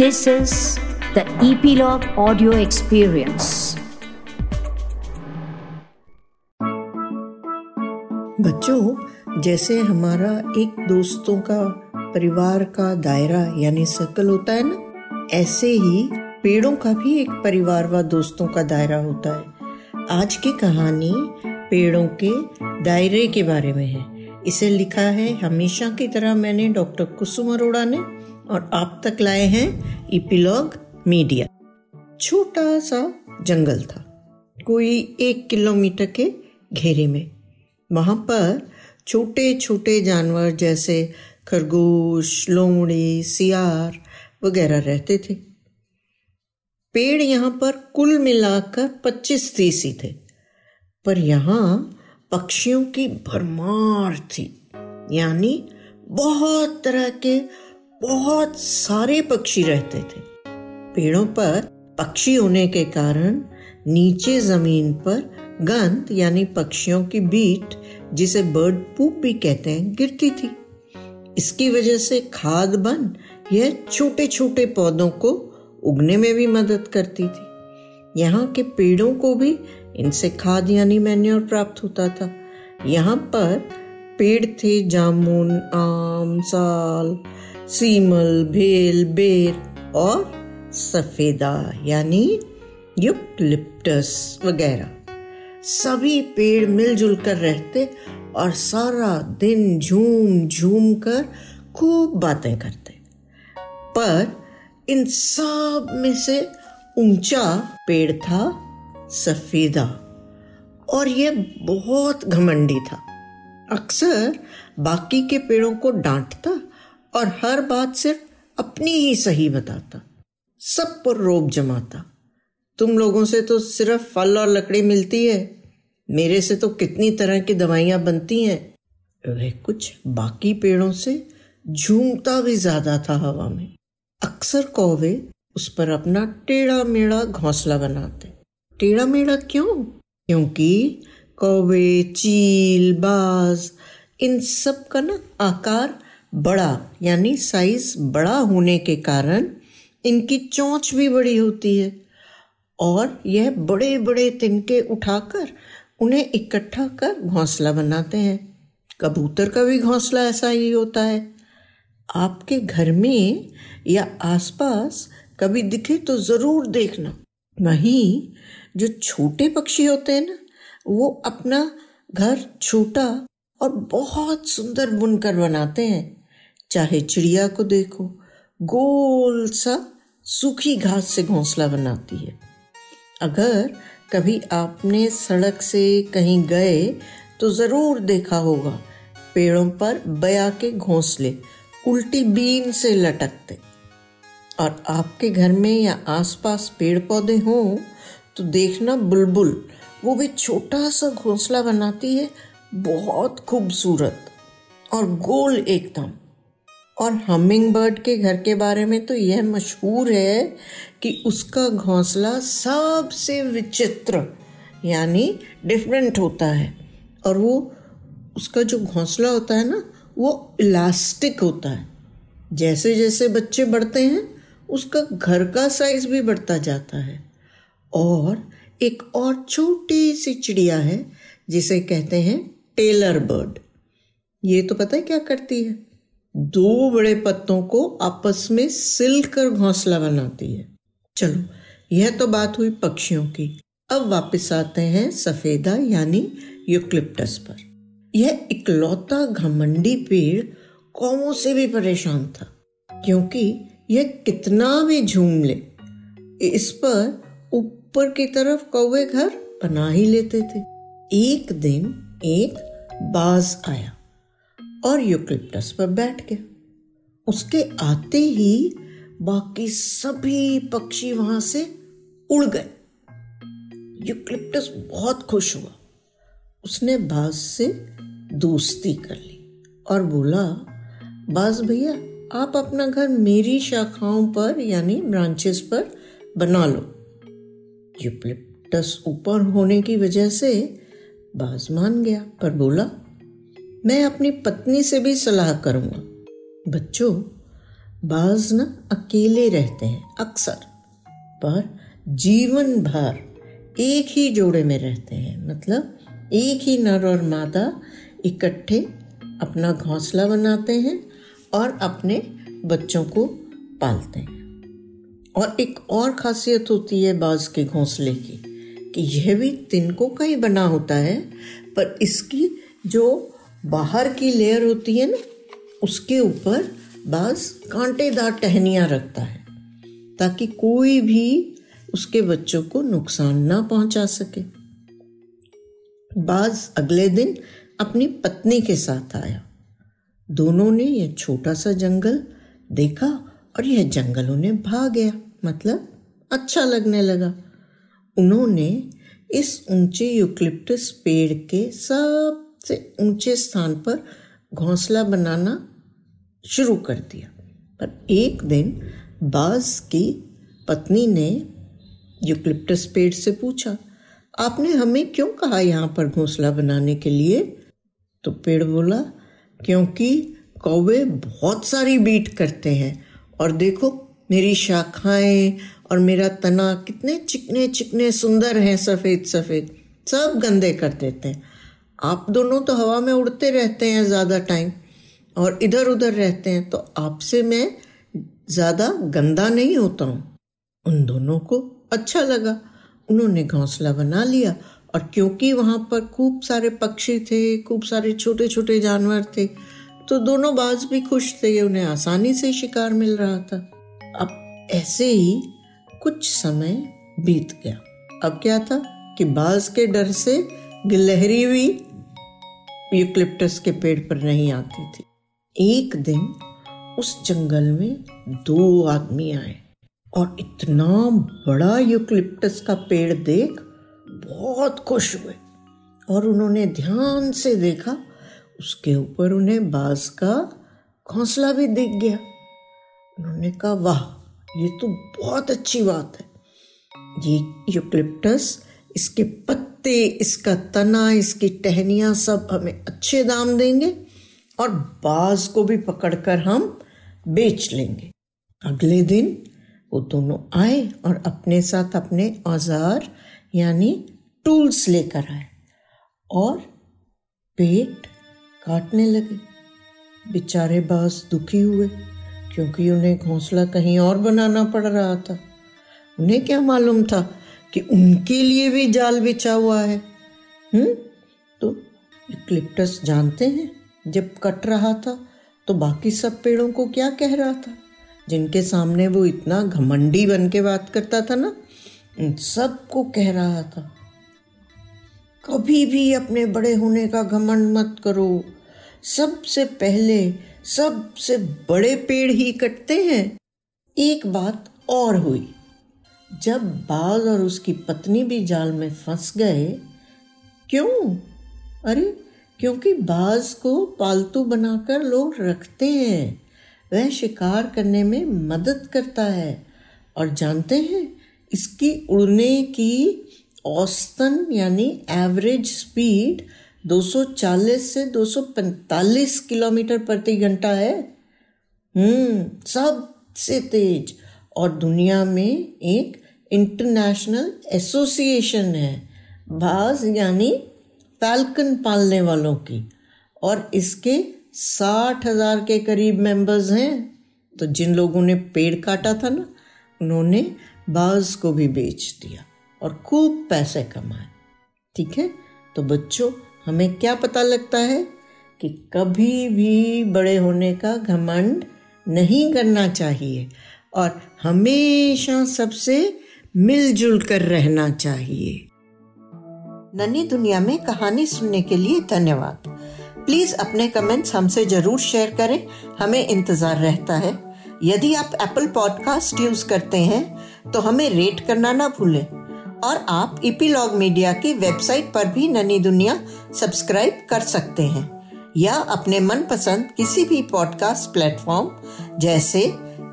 This is the Epilogue Audio Experience. बच्चों, जैसे हमारा एक दोस्तों का परिवार का दायरा, यानी सर्कल होता है ना, ऐसे ही पेड़ों का भी एक परिवार व दोस्तों का दायरा होता है। आज की कहानी पेड़ों के दायरे के बारे में है। इसे लिखा है हमेशा की तरह मैंने डॉक्टर कुसुम अरोड़ा ने। और आप तक लाए हैं इपिलॉग मीडिया। छोटा सा जंगल था, कोई एक किलोमीटर के घेरे में। वहाँ पर छोटे छोटे जानवर जैसे खरगोश, लोमड़ी, सियार वगैरह रहते थे। पेड़ यहाँ पर कुल मिलाकर पच्चीस तीस ही थे। पर यहाँ पक्षियों की भरमार थी, यानी बहुत तरह के बहुत सारे पक्षी रहते थे। पेड़ों पर पक्षी होने के कारण नीचे ज़मीन पर गंध, यानी पक्षियों की बीट, जिसे बर्ड पूप भी कहते हैं, गिरती थी। इसकी वजह से खाद बन यह छोटे छोटे पौधों को उगने में भी मदद करती थी। यहाँ के पेड़ों को भी इनसे खाद, यानी मैन्योर प्राप्त होता था। यहाँ पर पेड़ थे जामुन, आम, साल सीमल, भेल, बेर और सफेदा, यानी यूकलिप्टस वगैरह। सभी पेड़ मिलजुल कर रहते और सारा दिन झूम झूम कर खूब बातें करते। पर इन सब में से ऊँचा पेड़ था सफेदा और यह बहुत घमंडी था। अक्सर बाकी के पेड़ों को डांटता और हर बात सिर्फ़ अपनी ही सही बताता, सब पर रोब जमाता। तुम लोगों से तो सिर्फ़ फल और लकड़ी मिलती है, मेरे से तो कितनी तरह की दवाइयाँ बनती हैं। वह कुछ बाकी पेड़ों से झूमता भी ज़्यादा था हवा में। अक्सर कौवे उस पर अपना टेढ़ा मेढ़ा घोंसला बनाते। टेढ़ा मेढ़ा क्यों? क्योंकि कौवे, चील, बाज, इन सब का ना आकार बड़ा, यानी साइज़ बड़ा होने के कारण इनकी चोंच भी बड़ी होती है। और यह बड़े बड़े तिनके उठाकर उन्हें इकट्ठा कर घोंसला बनाते हैं। कबूतर का भी घोंसला ऐसा ही होता है। आपके घर में या आसपास कभी दिखे तो ज़रूर देखना। वहीं जो छोटे पक्षी होते हैं ना, वो अपना घर, छोटा और बहुत सुंदर बुनकर बनाते हैं। चाहे चिड़िया को देखो, गोल सा सूखी घास से घोंसला बनाती है। अगर कभी आपने सड़क से कहीं गए तो ज़रूर देखा होगा, पेड़ों पर बया के घोंसले उल्टी बीन से लटकते। और आपके घर में या आसपास पेड़ पौधे हों तो देखना बुलबुल, वो भी छोटा सा घोंसला बनाती है, बहुत खूबसूरत और गोल एकदम। और हमिंग बर्ड के घर के बारे में तो यह मशहूर है कि उसका घोंसला सबसे विचित्र, यानी डिफरेंट होता है। और वो, उसका जो घोंसला होता है ना, वो इलास्टिक होता है। जैसे जैसे बच्चे बढ़ते हैं, उसका घर का साइज़ भी बढ़ता जाता है। और एक और छोटी सी चिड़िया है, जिसे कहते हैं टेलर बर्ड ये तो पता है क्या करती है? दो बड़े पत्तों को आपस में सिल कर घोंसला बनाती है। चलो, यह तो बात हुई पक्षियों की। अब वापस आते हैं सफेदा, यानी यूक्लिप्टस पर। यह इकलौता घमंडी पेड़ कौमों से भी परेशान था, क्योंकि यह कितना भी झूम ले, इस पर ऊपर की तरफ़ कौवे घर बना ही लेते थे। एक दिन एक बाज आया। और यूक्लिप्टस पर बैठ गया उसके आते ही बाकी सभी पक्षी वहाँ से उड़ गए। यूक्लिप्टस बहुत खुश हुआ। उसने बाज से दोस्ती कर ली और बोला, बाज भैया, आप अपना घर मेरी शाखाओं पर, यानी ब्रांचेस पर बना लो। यूक्लिप्टस ऊपर होने की वजह से बाज मान गया पर बोला मैं अपनी पत्नी से भी सलाह करूँगा। बच्चों, बाज ना अकेले रहते हैं, अक्सर। पर जीवन भर एक ही जोड़े में रहते हैं मतलब एक ही नर और मादा इकट्ठे अपना घोंसला बनाते हैं और अपने बच्चों को पालते हैं। और एक और खासियत होती है बाज के घोंसले की, कि यह भी तिनकों का ही बना होता है, पर इसकी जो बाहर की लेयर होती है ना, उसके ऊपर बाज कांटेदार टहनियाँ रखता है, ताकि कोई भी उसके बच्चों को नुकसान ना पहुँचा सके। बाज अगले दिन अपनी पत्नी के साथ आया। दोनों ने यह छोटा सा जंगल देखा और यह जंगल उन्हें भाग गया मतलब अच्छा लगने लगा। उन्होंने इस ऊँचे यूक्लिप्टस पेड़ के सबसे ऊँचे स्थान पर घोंसला बनाना शुरू कर दिया। पर एक दिन बाज की पत्नी ने यूक्लिप्टस पेड़ से पूछा, आपने हमें क्यों कहा यहाँ पर घोंसला बनाने के लिए? तो पेड़ बोला, क्योंकि कौवे बहुत सारी बीट करते हैं और देखो मेरी शाखाएँ और मेरा तना कितने चिकने चिकने सुंदर हैं सफ़ेद सफ़ेद सब गंदे कर देते हैं। आप दोनों तो हवा में उड़ते रहते हैं ज़्यादा टाइम और इधर उधर रहते हैं तो आपसे मैं ज़्यादा गंदा नहीं होता हूँ। उन दोनों को अच्छा लगा। उन्होंने घोंसला बना लिया, और क्योंकि वहाँ पर खूब सारे पक्षी थे, खूब सारे छोटे छोटे जानवर थे तो दोनों बाज भी खुश थे उन्हें आसानी से शिकार मिल रहा था। अब ऐसे ही कुछ समय बीत गया। अब क्या था कि बाज के डर से गिलहरी भी यूक्लिप्टस के पेड़ पर नहीं आती थी। एक दिन उस जंगल में दो आदमी आए और इतना बड़ा यूक्लिप्टस का पेड़ देख बहुत खुश हुए और उन्होंने ध्यान से देखा, उसके ऊपर उन्हें बाज का घोंसला भी दिख गया। उन्होंने कहा, वाह, ये तो बहुत अच्छी बात है। ये यूक्लिप्टस इसके पत्ते, इसका तना, इसकी टहनियाँ सब हमें अच्छे दाम देंगे और बाज को भी पकड़कर हम बेच लेंगे। अगले दिन वो दोनों आए और अपने साथ अपने औज़ार, यानी टूल्स लेकर आए और पेट काटने लगे। बेचारे बास दुखी हुए क्योंकि उन्हें घोंसला कहीं और बनाना पड़ रहा था। उन्हें क्या मालूम था कि उनके लिए भी जाल बिछा हुआ है। हम्म? तो क्लिप्टस जानते हैं, जब कट रहा था तो बाकी सब पेड़ों को क्या कह रहा था? जिनके सामने वो इतना घमंडी बन के बात करता था ना, उन सबको कह रहा था, कभी भी अपने बड़े होने का घमंड मत करो। सबसे पहले, सबसे बड़े पेड़ ही कटते हैं। एक बात और हुई। जब बाज और उसकी पत्नी भी जाल में फंस गए, क्यों? अरे, क्योंकि बाज को पालतू बनाकर लोग रखते हैं। वह शिकार करने में मदद करता है। और जानते हैं, इसकी उड़ने की औसतन यानी एवरेज स्पीड 240 से 245 किलोमीटर प्रति घंटा है। हम्म सबसे तेज। और दुनिया में एक इंटरनेशनल एसोसिएशन है, बाज यानी फैल्कन पालने वालों की। और इसके साठ हज़ार के करीब मेंबर्स हैं। तो जिन लोगों ने पेड़ काटा था ना, उन्होंने बाज को भी बेच दिया और खूब पैसे कमाए। ठीक है? तो बच्चों, हमें क्या पता लगता है कि कभी भी बड़े होने का घमंड नहीं करना चाहिए। और हमेशा सबसे मिलजुल कर रहना चाहिए। नन्ही दुनिया में कहानी सुनने के लिए धन्यवाद। प्लीज़ अपने कमेंट्स हमसे ज़रूर शेयर करें। हमें इंतज़ार रहता है। यदि आप एप्पल पॉडकास्ट यूज़ करते हैं तो हमें रेट करना ना भूलें। और आप इपीलॉग मीडिया की वेबसाइट पर भी ननी दुनिया सब्सक्राइब कर सकते हैं। या अपने मनपसंद किसी भी पॉडकास्ट प्लेटफॉर्म जैसे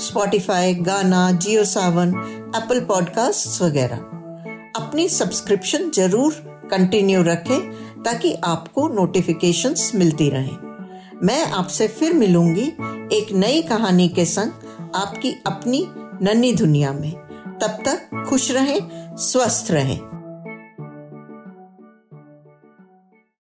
स्पॉटिफाई गाना जियो सावन एप्पल पॉडकास्ट वगैरह। अपनी सब्सक्रिप्शन ज़रूर कंटिन्यू रखें, ताकि आपको नोटिफिकेशंस मिलती रहें। मैं आपसे फिर मिलूँगी एक नई कहानी के संग आपकी अपनी नन्ही दुनिया में। तब तक खुश रहें, स्वस्थ रहें।